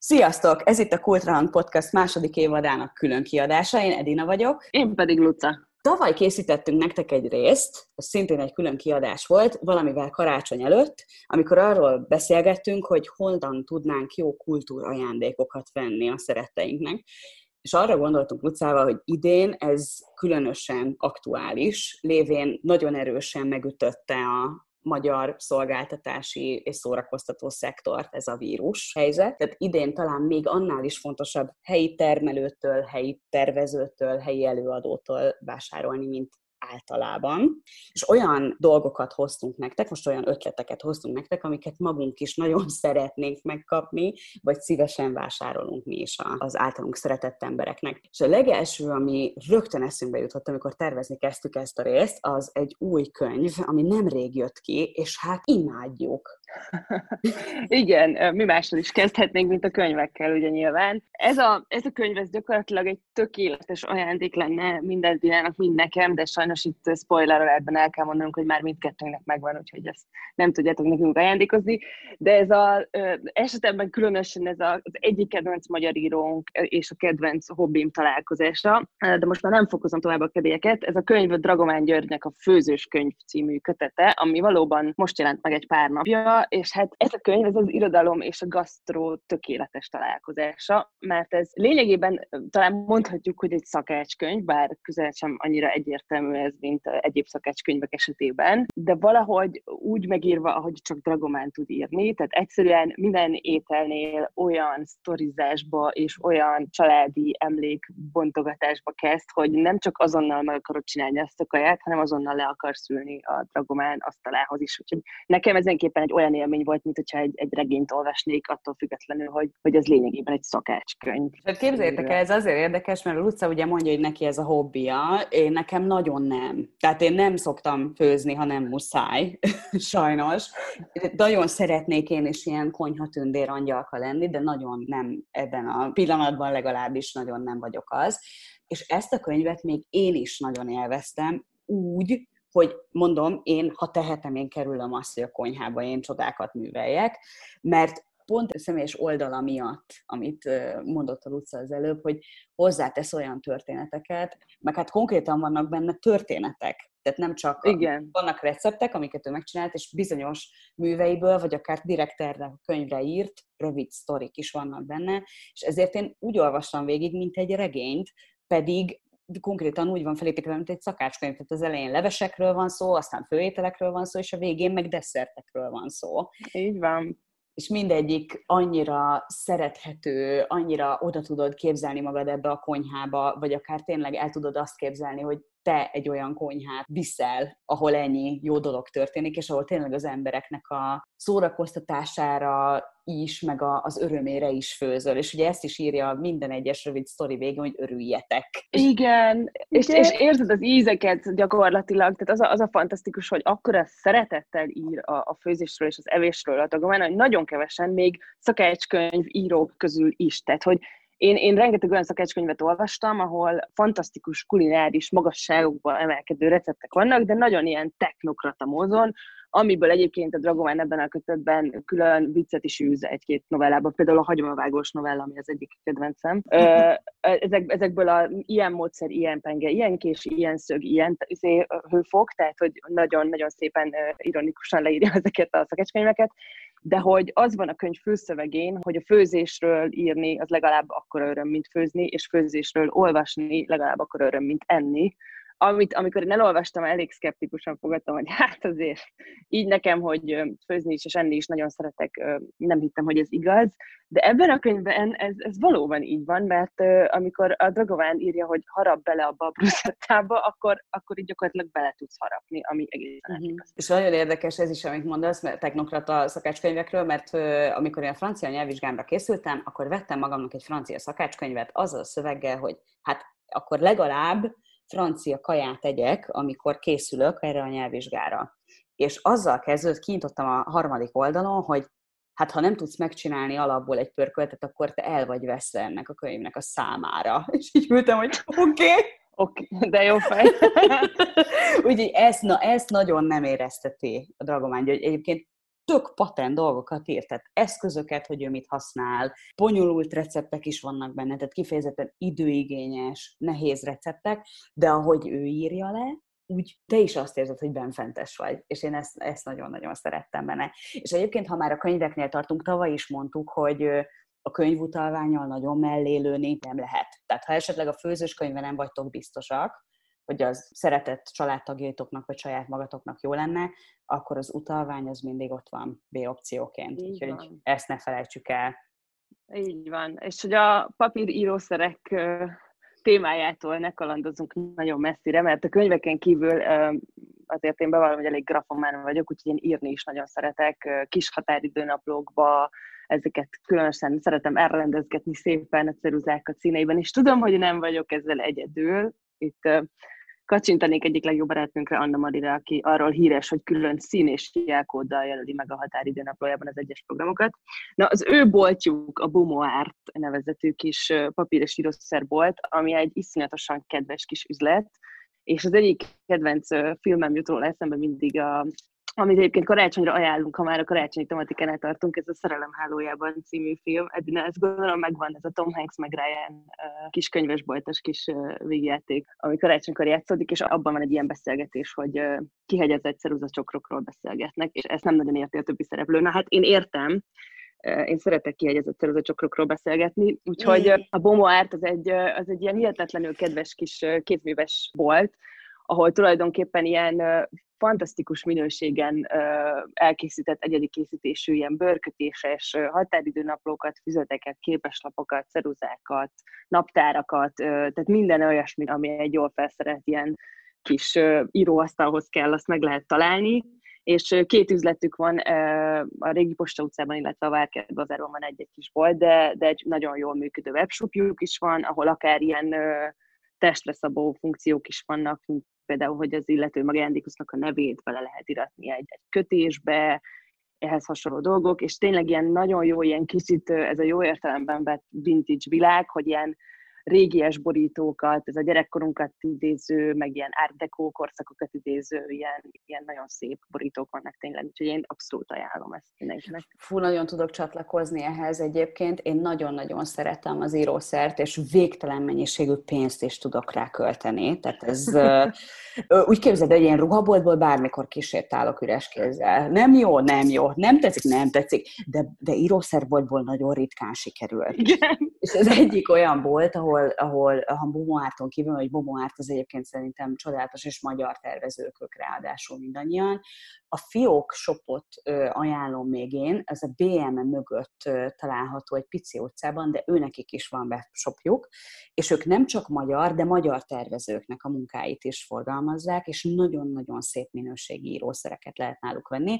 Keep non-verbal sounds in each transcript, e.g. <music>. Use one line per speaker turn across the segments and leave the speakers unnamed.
Sziasztok! Ez itt a Kultrahang Podcast második évadának külön kiadása. Én Edina vagyok.
Én pedig Luca.
Tavaly készítettünk nektek egy részt, ez szintén egy külön kiadás volt, valamivel karácsony előtt, amikor arról beszélgettünk, hogy holdan tudnánk jó kultúrajándékokat venni a szeretteinknek. És arra gondoltunk Lucával, hogy idén ez különösen aktuális, lévén nagyon erősen megütötte a magyar szolgáltatási és szórakoztató szektort ez a vírus helyzet. Tehát idén talán még annál is fontosabb helyi termelőtől, helyi tervezőtől, helyi előadótól vásárolni, mint általában, és olyan dolgokat hoztunk nektek, most olyan ötleteket hoztunk nektek, amiket magunk is nagyon <laughs> szeretnénk megkapni, vagy szívesen vásárolunk mi is az általunk szeretett embereknek. És a legelső, ami rögtön eszünkbe jutott, amikor tervezni kezdtük ezt a részt, az egy új könyv, ami nemrég jött ki, és hát imádjuk.
Igen, mi mással is kezdhetnénk, mint a könyvekkel, ugye nyilván. Ez a, ez a könyv, ez gyakorlatilag egy tökéletes ajándék lenne minden Dinának, mind nekem, de sajnos itt spoiler ebben el kell mondanunk, hogy már mindkettőnknek megvan, úgyhogy ezt nem tudjátok nekünk ajándékozni. De ez az esetemben különösen ez a, az egyik kedvenc magyar írónk és a kedvenc hobbim találkozása, de most már nem fokozom tovább a kedélyeket. Ez a könyv a Dragomán Györgynek a Főzős könyv című kötete, ami valóban most jelent meg egy pár napja, és hát ez a könyv, ez az irodalom és a gasztró tökéletes találkozása, mert ez lényegében talán mondhatjuk, hogy egy szakácskönyv, bár közel sem annyira egyértelmű ez, mint egyéb szakácskönyvek esetében, de valahogy úgy megírva, ahogy csak Dragomán tud írni, tehát egyszerűen minden ételnél olyan sztorizásba és olyan családi emlékbontogatásba kezd, hogy nem csak azonnal meg akarod csinálni ezt a kaját, hanem azonnal le akarsz ülni a Dragomán asztalához is. Úgyhogy nekem ez egy olyan élmény volt, mint hogyha egy, egy regényt olvasnék, attól függetlenül, hogy, hogy ez lényegében egy szakácskönyv.
Hát képzeljétek el, ez azért érdekes, mert Luca ugye mondja, hogy neki ez a hobbija, én nekem nagyon nem. Tehát én nem szoktam főzni, ha nem muszáj, <laughs> sajnos. Nagyon szeretnék én is ilyen konyhatündér angyalka lenni, de nagyon nem ebben a pillanatban legalábbis nagyon nem vagyok az. És ezt a könyvet még én is nagyon élveztem, úgy, hogy mondom, én, ha tehetem, én kerülöm azt, hogy a konyhába én csodákat műveljek, mert pont a személyes oldala miatt, amit mondott a Luca az előbb, hogy hozzátesz olyan történeteket, meg hát konkrétan vannak benne történetek. Tehát nem csak
Igen.
vannak receptek, amiket ő megcsinált, és bizonyos műveiből, vagy akár direkt erre a könyvre írt, rövid sztorik is vannak benne, és ezért én úgy olvastam végig, mint egy regényt, pedig konkrétan úgy van felépítve, mint egy szakácskönyv. Tehát az elején levesekről van szó, aztán főételekről van szó, és a végén meg desszertekről van szó.
Így van.
És mindegyik annyira szerethető, annyira oda tudod képzelni magad ebbe a konyhába, vagy akár tényleg el tudod azt képzelni, hogy te egy olyan konyhát viszel, ahol ennyi jó dolog történik, és ahol tényleg az embereknek a szórakoztatására is, meg a, az örömére is főzöl. És ugye ezt is írja minden egyes rövid sztori végén, hogy örüljetek.
Igen, és, és érzed az ízeket gyakorlatilag, tehát az a, az a fantasztikus, hogy akkora szeretettel ír a, a főzésről és az evésről a tagomán, hogy nagyon kevesen, még szakácskönyv írók közül is. Tehát, hogy én, én rengeteg olyan szakácskönyvet olvastam, ahol fantasztikus kulináris magasságokba emelkedő receptek vannak, de nagyon ilyen technokrata módon, amiből egyébként a Dragomán ebben a kötetben külön viccet is űz egy-két novellában, például a hagymavágós novella, ami az egyik kedvencem. Ezek, ezekből a ilyen módszer, ilyen penge, ilyen kés, ilyen szög, ilyen izé, hőfok, tehát hogy nagyon-nagyon szépen ironikusan leírja <laughs> ezeket a szakácskönyveket, de hogy az van a könyv főszövegén, hogy a főzésről írni az legalább akkor öröm, mint főzni, és főzésről olvasni legalább akkor öröm, mint enni amit, amikor én elolvastam, elég szkeptikusan fogadtam, hogy <laughs> hát azért így nekem, hogy főzni is és enni is nagyon szeretek, nem hittem, hogy ez igaz, de ebben a könyvben ez, ez valóban így van, mert amikor a Dragován írja, hogy harap bele a bruszettába, akkor, akkor így gyakorlatilag bele tudsz harapni, ami egészen uh-huh.
És nagyon érdekes ez is, amit mondasz, mert technokrata szakácskönyvekről, mert amikor én a francia nyelvvizsgámra készültem, akkor vettem magamnak egy francia szakácskönyvet azzal a szöveggel, hogy hát akkor legalább francia kaját tegyek, amikor készülök erre a nyelvvizsgára. És azzal kezdődött, kinyitottam a harmadik oldalon, hogy hát ha nem tudsz megcsinálni alapból egy pörköltet, akkor te el vagy veszve ennek a könyvnek a számára. <laughs> És így ültem, hogy oké, okay.
Oké, okay, de jó fej. <laughs>
Úgyhogy ezt, na, ezt nagyon nem érezteti a Dragomán György. Egyébként tök patent dolgokat ír, tehát eszközöket, hogy ő mit használ, bonyolult receptek is vannak benne, tehát kifejezetten időigényes, nehéz receptek, de ahogy ő írja le, úgy te is azt érzed, hogy benfentes vagy. És én ezt, ezt nagyon-nagyon szerettem benne. És egyébként, ha már a könyveknél tartunk, tavaly is mondtuk, hogy a könyvutalványal nagyon mellélőni nem lehet. Tehát ha esetleg a főzős könyve nem vagytok biztosak, hogy az szeretett családtagjaitoknak vagy saját magatoknak jó lenne, akkor az utalvány az mindig ott van B opcióként. Így Úgyhogy van. ezt ne felejtsük el.
Így van. És hogy a papírírószerek témájától ne kalandozunk nagyon messzire, mert a könyveken kívül azért én bevallom, hogy elég grafomán vagyok, úgyhogy én írni is nagyon szeretek, kis határidőnaplókba, ezeket különösen szeretem elrendezgetni szépen a ceruzákat színeiben, és tudom, hogy nem vagyok ezzel egyedül. Itt kacsintanék egyik legjobb barátnőnkre, Anna Marira, aki arról híres, hogy külön szín és jelkóddal jelöli meg a határidő naplójában az egyes programokat. Na, az ő boltjuk, a Bumoárt nevezetű kis papír és bolt, ami egy iszonyatosan kedves kis üzlet, és az egyik kedvenc filmem jut róla eszembe mindig a amit egyébként karácsonyra ajánlunk, ha már a karácsonyi tematikánál tartunk, ez a Szerelem hálójában című film. Edina, ezt gondolom megvan, ez a Tom Hanks meg Ryan kis könyvesboltos kis végjáték, ami karácsonykor játszódik, és abban van egy ilyen beszélgetés, hogy kihegyezett ceruzacsokrokról beszélgetnek, és ezt nem nagyon érti a többi szereplő. Na hát én értem, én szeretek kihegyezett ceruzacsokrokról beszélgetni, úgyhogy a Bomo Art az egy, az egy ilyen hihetetlenül kedves kis kézműves bolt, ahol tulajdonképpen ilyen fantasztikus minőségen elkészített egyedi készítésű ilyen bőrkötéses határidőnaplókat, füzeteket, képeslapokat, ceruzákat, naptárakat, tehát minden olyasmi, ami egy jól felszerelt ilyen kis íróasztalhoz kell, azt meg lehet találni, és két üzletük van a Régi Posta utcában, illetve a Várkert bazárban van egy-egy kis bolt, de, de egy nagyon jól működő webshopjuk is van, ahol akár ilyen testre szabó funkciók is vannak, mint például, hogy az illető magándékusznak a nevét bele lehet iratni egy, egy kötésbe, ehhez hasonló dolgok, és tényleg ilyen nagyon jó, ilyen kicsit ez a jó értelemben vett vintage világ, hogy ilyen régies borítókat, ez a gyerekkorunkat idéző, meg ilyen deco korszakokat idéző, ilyen, ilyen nagyon szép borítók vannak tényleg, úgyhogy én abszolút ajánlom ezt mindenkinek.
Fú, nagyon tudok csatlakozni ehhez egyébként. Én nagyon-nagyon szeretem az írószert, és végtelen mennyiségű pénzt is tudok rá költeni. Tehát ez <laughs> úgy képzeld, hogy én ruhaboltból bármikor kísértálok üres kézzel. Nem jó, nem jó, nem tetszik, nem tetszik, de, de írószerboltból nagyon ritkán sikerül. Igen. És ez egyik olyan bolt, ahol ahol, ahol ha Bomoárton kívül, hogy Bomoárt az egyébként szerintem csodálatos és magyar tervezők ők ráadásul mindannyian. A Fiók shopot ajánlom még én, ez a BM mögött található egy pici utcában, de őnekik is van webshopjuk, és ők nem csak magyar, de magyar tervezőknek a munkáit is forgalmazzák, és nagyon-nagyon szép minőségi írószereket lehet náluk venni.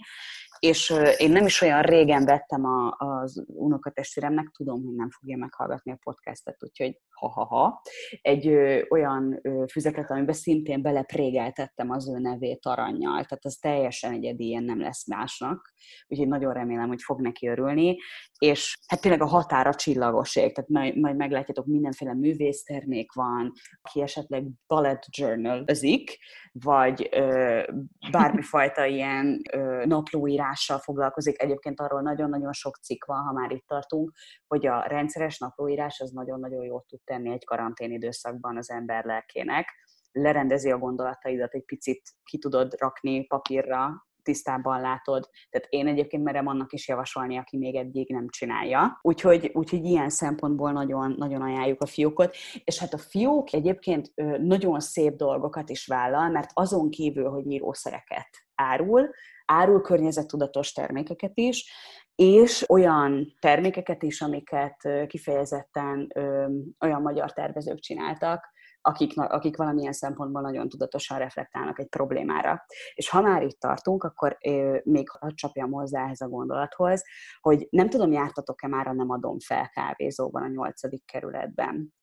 És én nem is olyan régen vettem a, az unokatestvéremnek, tudom, hogy nem fogja meghallgatni a podcastet, úgyhogy ha-ha-ha, egy ö, olyan ö, füzetet, amiben szintén beleprégeltettem az ő nevét aranyjal, tehát az teljesen egyedi, ilyen nem lesz másnak, úgyhogy nagyon remélem, hogy fog neki örülni, és hát tényleg a határa csillagoség, tehát majd, majd meglátjátok, mindenféle művésztermék van, aki esetleg bullet journal özik, vagy ö, bármifajta ilyen ö, naplóírással foglalkozik. Egyébként arról nagyon-nagyon sok cikk van, ha már itt tartunk, hogy a rendszeres naplóírás az nagyon-nagyon jót tud tenni egy karantén időszakban az ember lelkének. Lerendezi a gondolataidat, egy picit ki tudod rakni papírra, tisztában látod. Tehát én egyébként merem annak is javasolni, aki még eddig nem csinálja. Úgyhogy, úgyhogy ilyen szempontból nagyon, nagyon ajánljuk a fiókot. És hát a fiók egyébként nagyon szép dolgokat is vállal, mert azon kívül, hogy írószereket árul, árul környezettudatos termékeket is, és olyan termékeket is, amiket kifejezetten olyan magyar tervezők csináltak, akik, akik valamilyen szempontból nagyon tudatosan reflektálnak egy problémára. És ha már itt tartunk, akkor még hadd csapjam hozzá ehhez a gondolathoz, hogy nem tudom, jártatok-e már a Nem adom fel kávézóban a nyolcadik kerületben.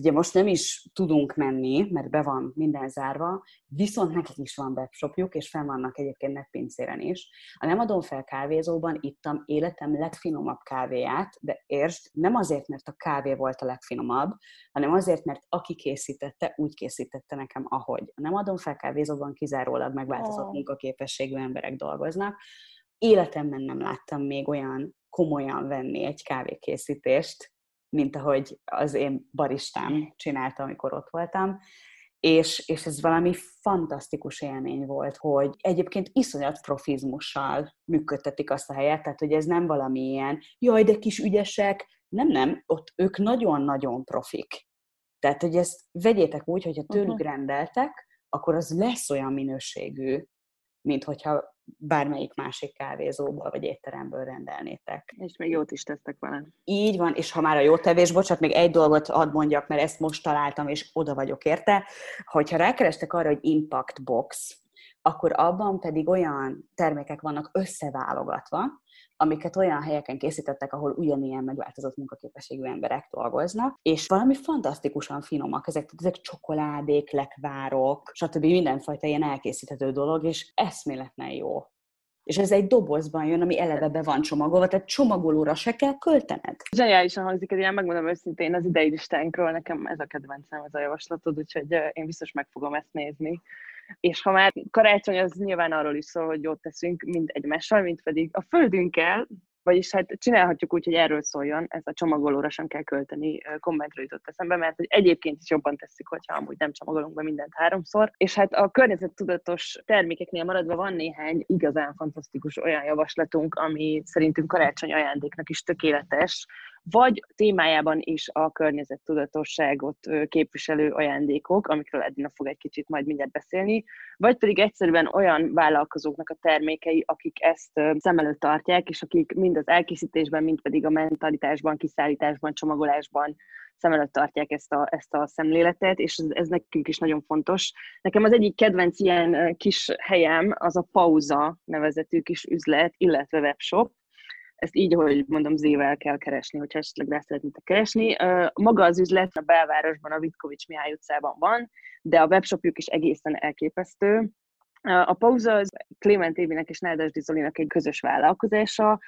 Ugye most nem is tudunk menni, mert be van minden zárva, viszont nekik is van webshopjuk, és fenn vannak egyébként netpincéren is. A Nem adom fel kávézóban ittam életem legfinomabb kávéját, de értsd, nem azért, mert a kávé volt a legfinomabb, hanem azért, mert aki készítette, úgy készítette nekem, ahogy. A Nem adom fel kávézóban kizárólag megváltozott oh. munkaképességű emberek dolgoznak, életemben nem láttam még olyan komolyan venni egy kávékészítést, mint ahogy az én baristám csinálta, amikor ott voltam. És, és ez valami fantasztikus élmény volt, hogy egyébként iszonyat profizmussal működtetik azt a helyet, tehát hogy ez nem valami ilyen, jaj, de kis ügyesek, nem, nem, ott ők nagyon-nagyon profik. Tehát, hogy ezt vegyétek úgy, hogyha tőlük uh-huh. rendeltek, akkor az lesz olyan minőségű, mint hogyha bármelyik másik kávézóból vagy étteremből rendelnétek.
És még jót is tesztek vele.
Így van, és ha már a jó tevés, bocsánat, még egy dolgot ad mondjak, mert ezt most találtam, és oda vagyok érte, hogyha rákerestek arra, hogy Impact Box, akkor abban pedig olyan termékek vannak összeválogatva, amiket olyan helyeken készítettek, ahol ugyanilyen megváltozott munkaképességű emberek dolgoznak, és valami fantasztikusan finomak, ezek, ezek csokoládék, lekvárok, stb. mindenfajta ilyen elkészíthető dolog, és eszméletlen jó. És ez egy dobozban jön, ami eleve be van csomagolva, tehát csomagolóra se kell költened.
Zseniálisan hangzik, én megmondom őszintén, az idei listánkról nekem ez a kedvencem, ez a javaslatod, úgyhogy én biztos meg fogom ezt nézni. És ha már karácsony, az nyilván arról is szól, hogy jót teszünk mind egymással, mint pedig a földünkkel, vagyis hát csinálhatjuk úgy, hogy erről szóljon, ez a csomagolóra sem kell költeni, kommentről jutott eszembe, mert hogy egyébként is jobban tesszük, hogyha amúgy nem csomagolunk be mindent háromszor. És hát a környezettudatos termékeknél maradva van néhány igazán fantasztikus olyan javaslatunk, ami szerintünk karácsony ajándéknak is tökéletes, vagy témájában is a környezettudatosságot képviselő ajándékok, amikről Edina fog egy kicsit majd mindjárt beszélni, vagy pedig egyszerűen olyan vállalkozóknak a termékei, akik ezt szem előtt tartják, és akik mind az elkészítésben, mind pedig a mentalitásban, kiszállításban, csomagolásban szem előtt tartják ezt a, ezt a szemléletet, és ez, ez nekünk is nagyon fontos. Nekem az egyik kedvenc ilyen kis helyem az a Pauza nevezetű kis üzlet, illetve webshop, ezt így, ahogy mondom, zével kell keresni, hogyha esetleg rá szeretnétek keresni. Maga az üzlet a belvárosban, a Vitkovics Mihály utcában van, de a webshopjuk is egészen elképesztő. A Pauza az Clement Évinek és Nádas Dizolinak egy közös vállalkozása,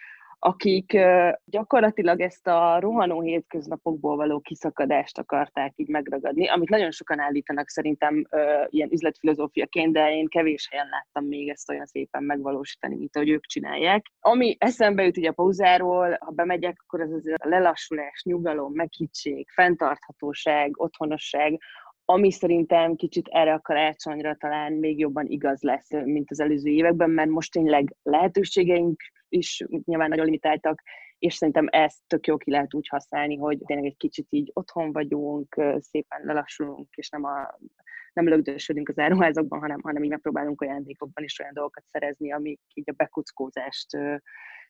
akik gyakorlatilag ezt a rohanó hétköznapokból való kiszakadást akarták így megragadni, amit nagyon sokan állítanak szerintem ilyen üzletfilozófiaként, de én kevés helyen láttam még ezt olyan szépen megvalósítani, mint ahogy ők csinálják. Ami eszembe jut ugye a pauzáról, ha bemegyek, akkor ez az a lelassulás, nyugalom, meghittség, fenntarthatóság, otthonosság, ami szerintem kicsit erre a karácsonyra talán még jobban igaz lesz, mint az előző években, mert most tényleg lehetőségeink is nyilván nagyon limitáltak, és szerintem ezt tök jó ki lehet úgy használni, hogy tényleg egy kicsit így otthon vagyunk, szépen lelassulunk, és nem, a, nem lögdösödünk az áruházakban, hanem, hanem így megpróbálunk ajándékokban is olyan dolgokat szerezni, amik így a bekuckózást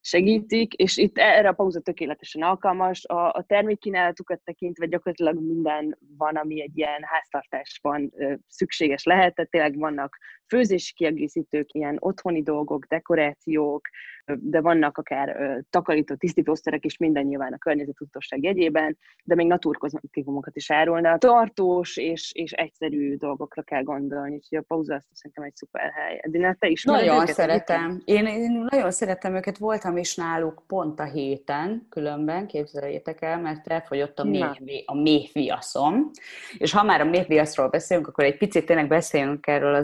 segítik, és itt erre a pauza tökéletesen alkalmas. A, a termékkínálatukat tekintve gyakorlatilag minden van, ami egy ilyen háztartásban szükséges lehet, tehát tényleg vannak főzési kiegészítők, ilyen otthoni dolgok, dekorációk, de vannak akár takarító tisztítószerek is, minden nyilván a környezetutosság jegyében, de még naturkozmetikumokat is árulnak. Tartós és, és egyszerű dolgokra kell gondolni, úgyhogy a pauza azt szerintem egy szuper hely. Edina, te is
Nagyon őket, szeretem. Én, én nagyon szeretem őket, voltam is náluk pont a héten, különben, képzeljétek el, mert elfogyott a méh, a méhviaszom. És ha már a méhviaszról beszélünk, akkor egy picit tényleg beszélünk erről a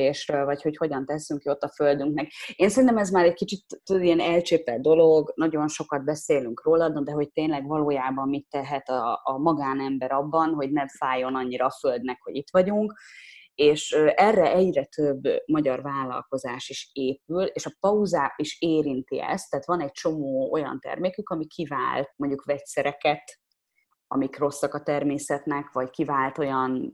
zöldülésről, vagy hogy hogyan teszünk ott a földünknek. Én szerintem ez már egy kicsit tudod, ilyen elcsépelt dolog, nagyon sokat beszélünk róla, de hogy tényleg valójában mit tehet a, a magánember abban, hogy nem fájjon annyira a földnek, hogy itt vagyunk, és erre egyre több magyar vállalkozás is épül, és a pauzá is érinti ezt, tehát van egy csomó olyan termékük, ami kivált mondjuk vegyszereket, amik rosszak a természetnek, vagy kivált olyan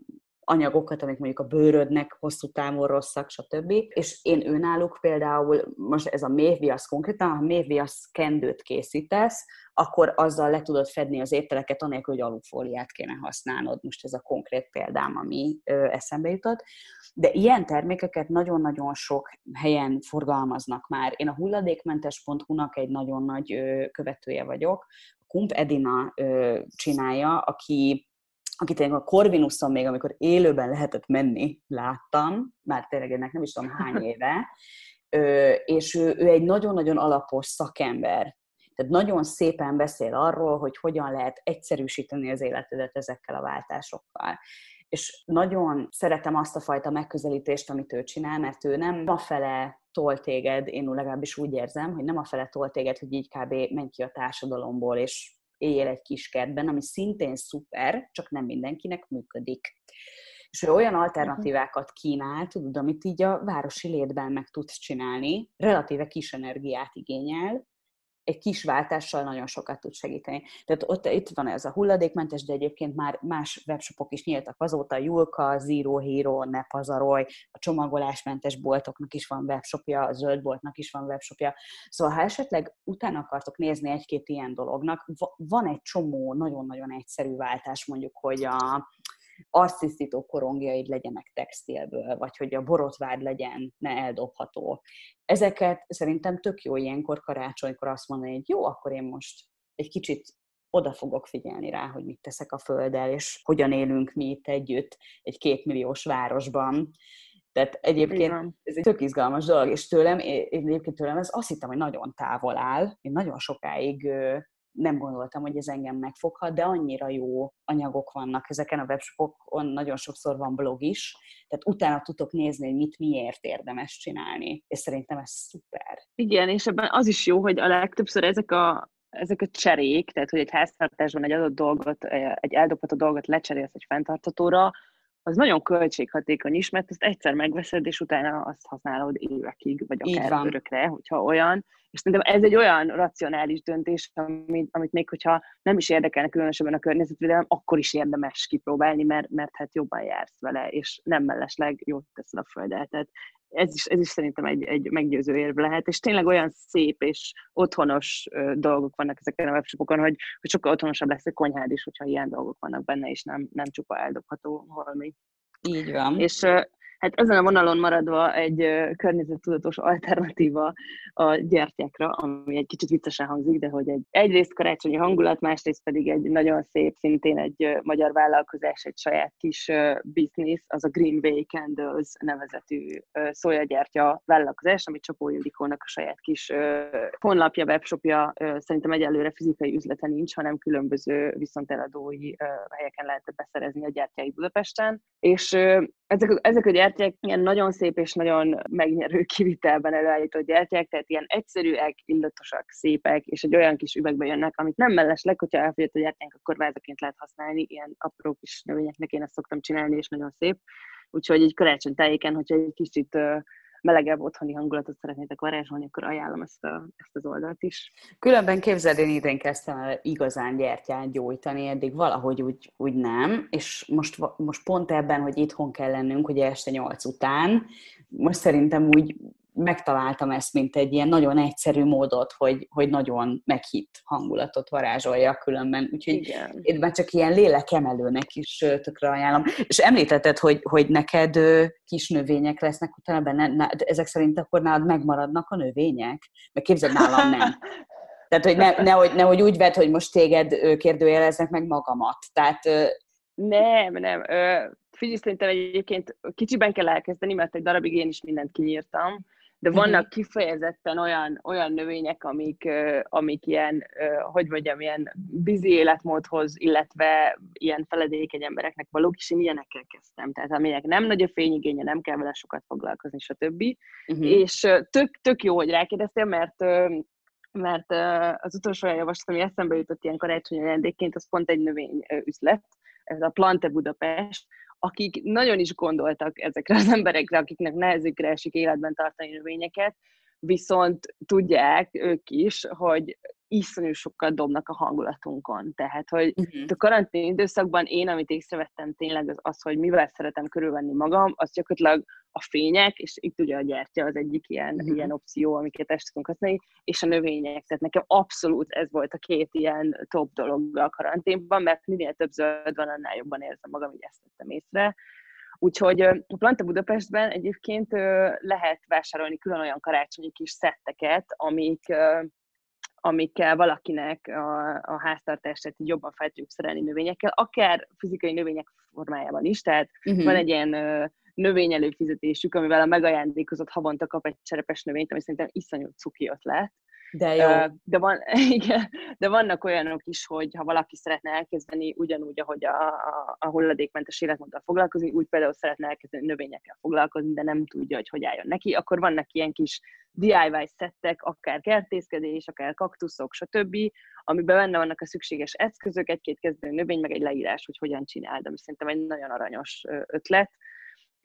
anyagokat, amik mondjuk a bőrödnek hosszú távon rosszak, stb. És én önálluk például, most ez a méhviasz konkrétan, ha méhviasz kendőt készítesz, akkor azzal le tudod fedni az ételeket, anélkül, hogy alufóliát kéne használnod. Most ez a konkrét példám, ami ö, eszembe jutott. De ilyen termékeket nagyon-nagyon sok helyen forgalmaznak már. Én a hulladékmentes.hu-nak egy nagyon nagy ö, követője vagyok. Kump Edina ö, csinálja, aki akit én a Corvinuson még, amikor élőben lehetett menni, láttam, már tényleg ennek nem is tudom hány <laughs> éve, és ő, ő egy nagyon-nagyon alapos szakember. Tehát nagyon szépen beszél arról, hogy hogyan lehet egyszerűsíteni az életedet ezekkel a váltásokkal és nagyon szeretem azt a fajta megközelítést, amit ő csinál, mert ő nem a fele tol téged, én legalábbis úgy érzem, hogy nem a fele tol téged, hogy így kb. menj ki a társadalomból, és éljél egy kis kertben, ami szintén szuper, csak nem mindenkinek működik. És ő olyan alternatívákat kínál, tudod, amit így a városi létben meg tudsz csinálni, relatíve kis energiát igényel, egy kis váltással nagyon sokat tud segíteni. Tehát ott itt van ez a hulladékmentes, de egyébként már más webshopok is nyíltak azóta, Julka, Zero Hero, Ne Pazarolj, a csomagolásmentes boltoknak is van webshopja, a zöldboltnak is van webshopja. Szóval ha esetleg utána akartok nézni egy-két ilyen dolognak, van egy csomó nagyon-nagyon egyszerű váltás, mondjuk, hogy a, arctisztító korongjaid legyenek textilből, vagy hogy a borotvád legyen ne eldobható. Ezeket szerintem tök jó ilyenkor karácsonykor azt mondani, hogy jó, akkor én most egy kicsit oda fogok figyelni rá, hogy mit teszek a földdel, és hogyan élünk mi itt együtt egy kétmilliós városban. Tehát egyébként ez egy tök izgalmas dolog, és tőlem, én egyébként tőlem ez azt hittem, hogy nagyon távol áll. Én nagyon sokáig nem gondoltam, hogy ez engem megfoghat, de annyira jó anyagok vannak ezeken a webshopokon, nagyon sokszor van blog is, tehát utána tudok nézni, hogy mit miért érdemes csinálni, és szerintem ez szuper.
Igen, és ebben az is jó, hogy a legtöbbször ezek a ezek a cserék, tehát hogy egy háztartásban egy adott dolgot, egy eldobható dolgot lecserélsz egy fenntartatóra, az nagyon költséghatékony is, mert ezt egyszer megveszed, és utána azt használod évekig, vagy akár örökre, hogyha olyan. És szerintem ez egy olyan racionális döntés, amit, amit még hogyha nem is érdekelne különösebben a környezetvédelem, akkor is érdemes kipróbálni, mert, mert hát jobban jársz vele, és nem mellesleg jót teszel a földet. Tehát ez is, ez is szerintem egy, egy meggyőző érv lehet, és tényleg olyan szép és otthonos dolgok vannak ezeken a webshopokon, hogy, hogy sokkal otthonosabb lesz a konyhád is, hogyha ilyen dolgok vannak benne, és nem, nem csupa eldobható valami.
Így van.
És Hát ezen a vonalon maradva egy környezettudatos alternatíva a gyertyákra, ami egy kicsit viccesen hangzik, de hogy egy egyrészt karácsonyi hangulat, másrészt pedig egy nagyon szép, szintén egy magyar vállalkozás, egy saját kis biznisz, az a Green Bay Candles nevezetű szójagyertya vállalkozás, ami Csapó Ildikónak a saját kis honlapja, webshopja, szerintem egyelőre fizikai üzlete nincs, hanem különböző viszonteladói helyeken lehet beszerezni a gyertyáit Budapesten, és ezek, ezek a gyertyák ilyen nagyon szép és nagyon megnyerő kivitelben előállított gyertyák, tehát ilyen egyszerűek, illatosak, szépek, és egy olyan kis üvegbe jönnek, amit nem mellesleg, hogyha elfogyott a gyertyánk, akkor vázaként lehet használni, ilyen apró kis növényeknek én ezt szoktam csinálni, és nagyon szép. Úgyhogy egy karácsony tájéken, hogyha egy kicsit melegebb otthoni hangulatot szeretnétek varázsolni, akkor ajánlom ezt, a, ezt az oldalt is.
Különben képzeld, én idén kezdtem el igazán gyertyát gyújtani, eddig valahogy úgy, úgy nem, és most, most pont ebben, hogy itthon kell lennünk, ugye este nyolc után, most szerintem úgy megtaláltam ezt, mint egy ilyen nagyon egyszerű módot, hogy, hogy nagyon meghitt hangulatot varázsolja különben. Úgyhogy Igen. én már csak ilyen lélekemelőnek is tökre ajánlom. És említetted, hogy, hogy neked kis növények lesznek utána benne, na, ezek szerint akkor nálad megmaradnak a növények? Mert képzeld, nálam nem. <laughs> Tehát, hogy ne, nehogy, nehogy úgy vedd, hogy most téged kérdőjeleznek meg magamat. Tehát
nem, nem. Figyelj, szerintem egyébként kicsiben kell elkezdeni, mert egy darabig én is mindent kinyírtam, de mhm. vannak kifejezetten olyan, olyan növények, amik, amik ilyen, hogy mondjam, ilyen bizi életmódhoz, illetve ilyen feledékeny embereknek valók, és én ilyenekkel kezdtem. Tehát aminek nem nagy a fényigénye, nem kell vele sokat foglalkozni, stb. Uh-huh. És tök, tök jó, hogy rákérdeztél, mert mert az utolsó olyan javaslat, ami eszembe jutott ilyen karácsonyi ajándékként, az pont egy növény üzlet, ez a Plante Budapest, akik nagyon is gondoltak ezekre az emberekre, akiknek nehezükre esik életben tartani növényeket, viszont tudják ők is, hogy iszonyú sokkal dobnak a hangulatunkon. Tehát, hogy uh-huh. a karantén időszakban én, amit észrevettem tényleg az az, hogy mivel szeretem körülvenni magam, az gyakorlatilag a fények, és itt ugye a gyertya az egyik ilyen, uh-huh. ilyen opció, amiket ezt tudunk használni, és a növények. Tehát nekem abszolút ez volt a két ilyen top dolog a karanténban, mert minél több zöld van, annál jobban érzem magam, hogy ezt tettem észre. Úgyhogy a Planta Budapestben egyébként lehet vásárolni külön olyan karácsonyi kis szetteket, amik amikkel valakinek a, a háztartását így jobban fel tudjuk szerelni növényekkel, akár fizikai növények formájában is, tehát uh-huh. van egy ilyen növényelőfizetésük, amivel a megajándékozott havonta kap egy cserepes növényt, ami szerintem iszonyú cuki ötlet,
De jó.
De, van, <laughs> igen, de vannak olyanok is, hogy ha valaki szeretne elkezdeni ugyanúgy, ahogy a, a, a hulladékmentes életmóddal foglalkozni, úgy például szeretne elkezdeni növényekkel foglalkozni, de nem tudja, hogy hogy álljon neki, akkor vannak ilyen kis DIY szettek, akár kertészkedés, akár kaktuszok, stb., amiben benne vannak a szükséges eszközök, egy-két kezdő növény, meg egy leírás, hogy hogyan csináld, ami szerintem egy nagyon aranyos ötlet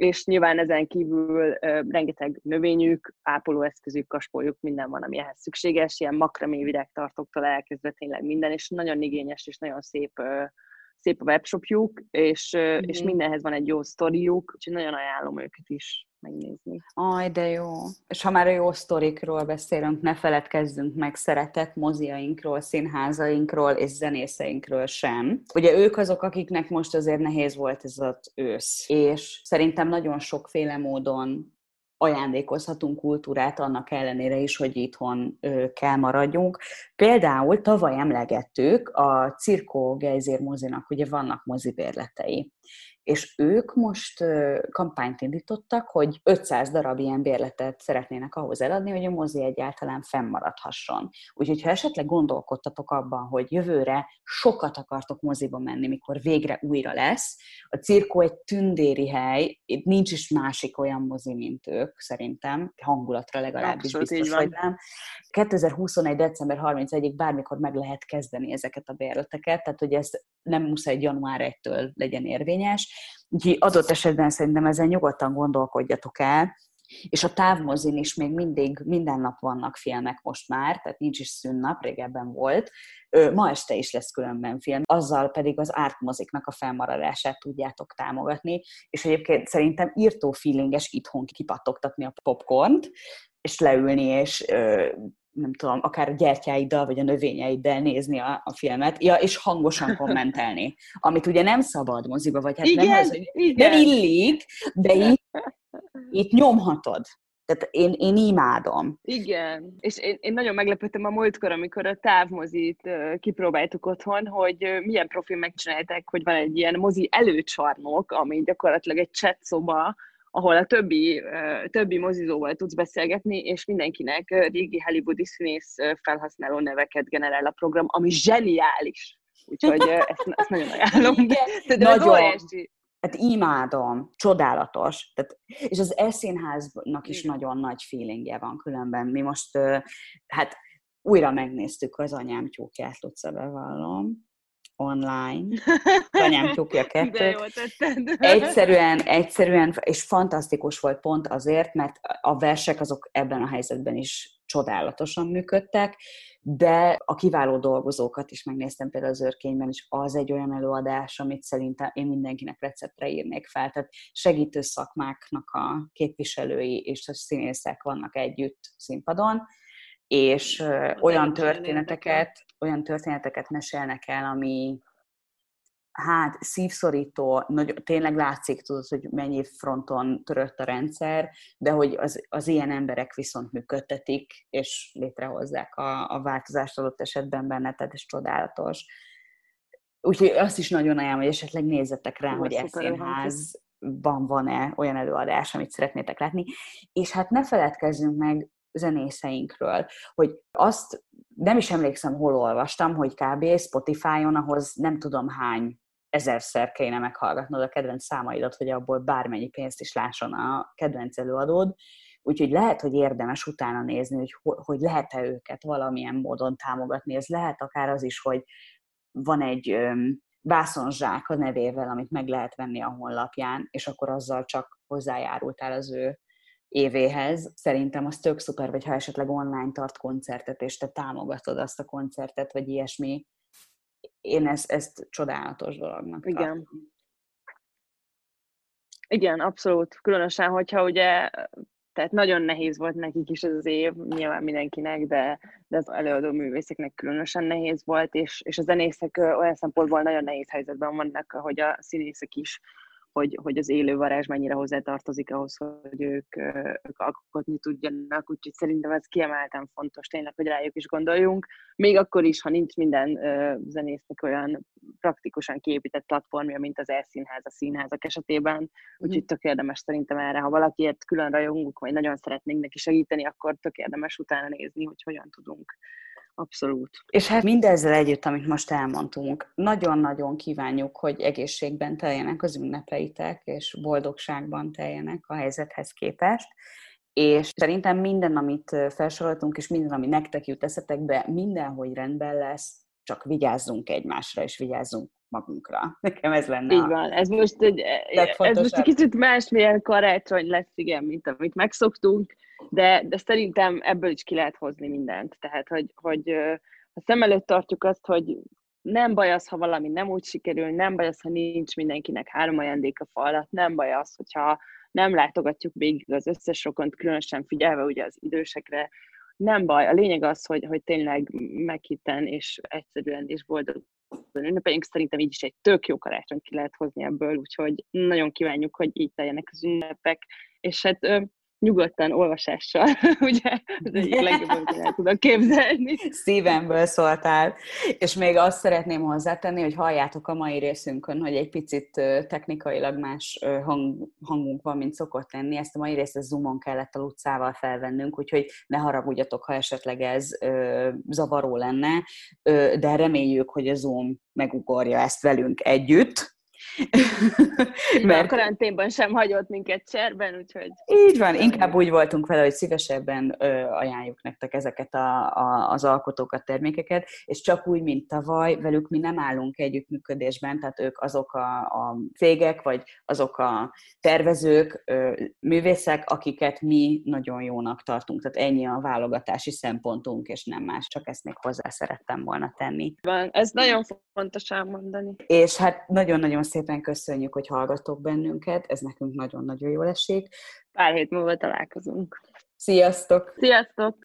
és nyilván ezen kívül rengeteg növényük, ápolóeszközük, kaspoljuk, minden van, ami ehhez szükséges, ilyen makramé virágtartóktól elkezdve tényleg minden, és nagyon igényes és nagyon szép szép a webshopjuk, és, mm. és mindenhez van egy jó sztoriuk, úgyhogy nagyon ajánlom őket is megnézni.
Aj, de jó. És ha már a jó sztorikról beszélünk, ne feledkezzünk meg szeretett moziainkról, színházainkról és zenészeinkről sem. Ugye ők azok, akiknek most azért nehéz volt ez az ősz. És szerintem nagyon sokféle módon ajándékozhatunk kultúrát annak ellenére is, hogy itthon ö, kell maradjunk. Például tavaly emlegettük a Cirkó Gejzér mozinak, ugye vannak mozibérletei és ők most kampányt indítottak, hogy 500 darab ilyen bérletet szeretnének ahhoz eladni, hogy a mozi egyáltalán fennmaradhasson. Úgyhogy ha esetleg gondolkodtatok abban, hogy jövőre sokat akartok moziba menni, mikor végre újra lesz, a cirkó egy tündéri hely, itt nincs is másik olyan mozi, mint ők, szerintem, hangulatra legalábbis Abszolút, biztos, hogy nem. 2021. december 31-ig bármikor meg lehet kezdeni ezeket a bérleteket, tehát hogy ez nem muszáj január 1-től legyen érvényes, Úgyhogy adott esetben szerintem ezen nyugodtan gondolkodjatok el, és a távmozin is még mindig, minden nap vannak filmek most már, tehát nincs is szünnap, régebben volt. Ma este is lesz különben film, azzal pedig az ártmoziknak a felmaradását tudjátok támogatni, és egyébként szerintem írtó feelinges itthon kipattogtatni a popcornt, és leülni, és nem tudom, akár a gyertyáiddal, vagy a növényeiddel nézni a, a filmet, ja, és hangosan kommentelni, amit ugye nem szabad moziba, vagy hát igen, nem az, hogy igen. nem illik, de itt, itt nyomhatod. Tehát én, én imádom.
Igen, és én, én nagyon meglepődtem a múltkor, amikor a távmozit kipróbáltuk otthon, hogy milyen profil megcsinálták, hogy van egy ilyen mozi előcsarnok, ami gyakorlatilag egy chat szoba, ahol a többi, többi mozizóval tudsz beszélgetni, és mindenkinek régi hollywoodi színész felhasználó neveket generál a program, ami zseniális. Úgyhogy ezt, ezt nagyon ajánlom.
Igen, De nagyon. Hát imádom, csodálatos. Tehát, és az eszínháznak is Igen. nagyon nagy feelingje van különben. Mi most, hát újra megnéztük az anyám tyúkját, Luca, bevallom online, <laughs> anyám tyúkja kettőt. Egyszerűen, egyszerűen, és fantasztikus volt pont azért, mert a versek azok ebben a helyzetben is csodálatosan működtek, de a kiváló dolgozókat is megnéztem például az őrkényben, és az egy olyan előadás, amit szerintem én mindenkinek receptre írnék fel. Tehát segítő szakmáknak a képviselői és a színészek vannak együtt színpadon, és olyan történeteket, olyan történeteket mesélnek el, ami hát szívszorító, nagy, tényleg látszik, tudod, hogy mennyi fronton törött a rendszer, de hogy az, az ilyen emberek viszont működtetik, és létrehozzák a, a változást adott esetben benne, tehát ez csodálatos. Úgyhogy azt is nagyon ajánlom, hogy esetleg nézzetek rá, hogy eszínházban van-e olyan előadás, amit szeretnétek látni. És hát ne feledkezzünk meg zenészeinkről, hogy azt nem is emlékszem, hol olvastam, hogy kb. Spotify-on, ahhoz nem tudom hány ezerszer kéne meghallgatnod a kedvenc számaidat, hogy abból bármennyi pénzt is lásson a kedvenc előadód, úgyhogy lehet, hogy érdemes utána nézni, hogy, hogy lehet-e őket valamilyen módon támogatni. Ez lehet akár az is, hogy van egy vászonzsák a nevével, amit meg lehet venni a honlapján, és akkor azzal csak hozzájárultál az ő évéhez. Szerintem az tök szuper, vagy ha esetleg online tart koncertet, és te támogatod azt a koncertet, vagy ilyesmi. Én ezt, ezt csodálatos dolognak
Igen. Tartom. Igen, abszolút. Különösen, hogyha ugye tehát nagyon nehéz volt nekik is ez az év, nyilván mindenkinek, de, de az előadó művészeknek különösen nehéz volt, és, és a zenészek olyan szempontból nagyon nehéz helyzetben vannak, hogy a színészek is, hogy, hogy az élő varázs mennyire hozzátartozik ahhoz, hogy ők, ők alkotni tudjanak, úgyhogy szerintem ez kiemelten fontos tényleg, hogy rájuk is gondoljunk, még akkor is, ha nincs minden zenésznek olyan praktikusan kiépített platformja, mint az elszínház a színházak esetében, úgyhogy tök érdemes szerintem erre, ha valakiért külön rajongunk, vagy nagyon szeretnénk neki segíteni, akkor tök érdemes utána nézni, hogy hogyan tudunk Abszolút.
És hát mindezzel együtt, amit most elmondtunk, nagyon-nagyon kívánjuk, hogy egészségben teljenek az ünnepeitek, és boldogságban teljenek a helyzethez képest. És szerintem minden, amit felsoroltunk, és minden, ami nektek jut eszetekbe, mindenhogy rendben lesz, csak vigyázzunk egymásra, és vigyázzunk magunkra. <laughs> Nekem ez lenne
Így van. Ez most egy, ez most egy kicsit másmilyen karácsony lesz, igen, mint amit megszoktunk, de, de szerintem ebből is ki lehet hozni mindent. Tehát, hogy, hogy ha szem előtt tartjuk azt, hogy nem baj az, ha valami nem úgy sikerül, nem baj az, ha nincs mindenkinek három ajándék a falat, nem baj az, hogyha nem látogatjuk végig az összes rokont, különösen figyelve ugye az idősekre, nem baj. A lényeg az, hogy, hogy tényleg meghitten és egyszerűen és boldog ünnepeljünk, szerintem így is egy tök jó karácsonyt ki lehet hozni ebből, úgyhogy nagyon kívánjuk, hogy így teljenek az ünnepek, és hát nyugodtan olvasással, <laughs> ugye, az egyik legjobb, amit el tudok képzelni.
Szívemből szóltál. És még azt szeretném hozzátenni, hogy halljátok a mai részünkön, hogy egy picit technikailag más hang, hangunk van, mint szokott lenni. Ezt a mai részt a Zoomon kellett a Lucával felvennünk, úgyhogy ne haragudjatok, ha esetleg ez ö, zavaró lenne, ö, de reméljük, hogy a Zoom megugorja ezt velünk együtt,
mert a karanténban sem hagyott minket cserben, úgyhogy...
Így van, inkább úgy voltunk vele, hogy szívesebben ö, ajánljuk nektek ezeket a, a, az alkotókat, termékeket, és csak úgy, mint tavaly, velük mi nem állunk együttműködésben, tehát ők azok a, a cégek, vagy azok a tervezők, ö, művészek, akiket mi nagyon jónak tartunk. Tehát ennyi a válogatási szempontunk, és nem más, csak ezt még hozzá szerettem volna tenni.
Van, ez nagyon fontos elmondani.
És hát nagyon-nagyon szépen köszönjük, hogy hallgatok bennünket, ez nekünk nagyon-nagyon jól esik.
Pár hét múlva találkozunk.
Sziasztok!
Sziasztok!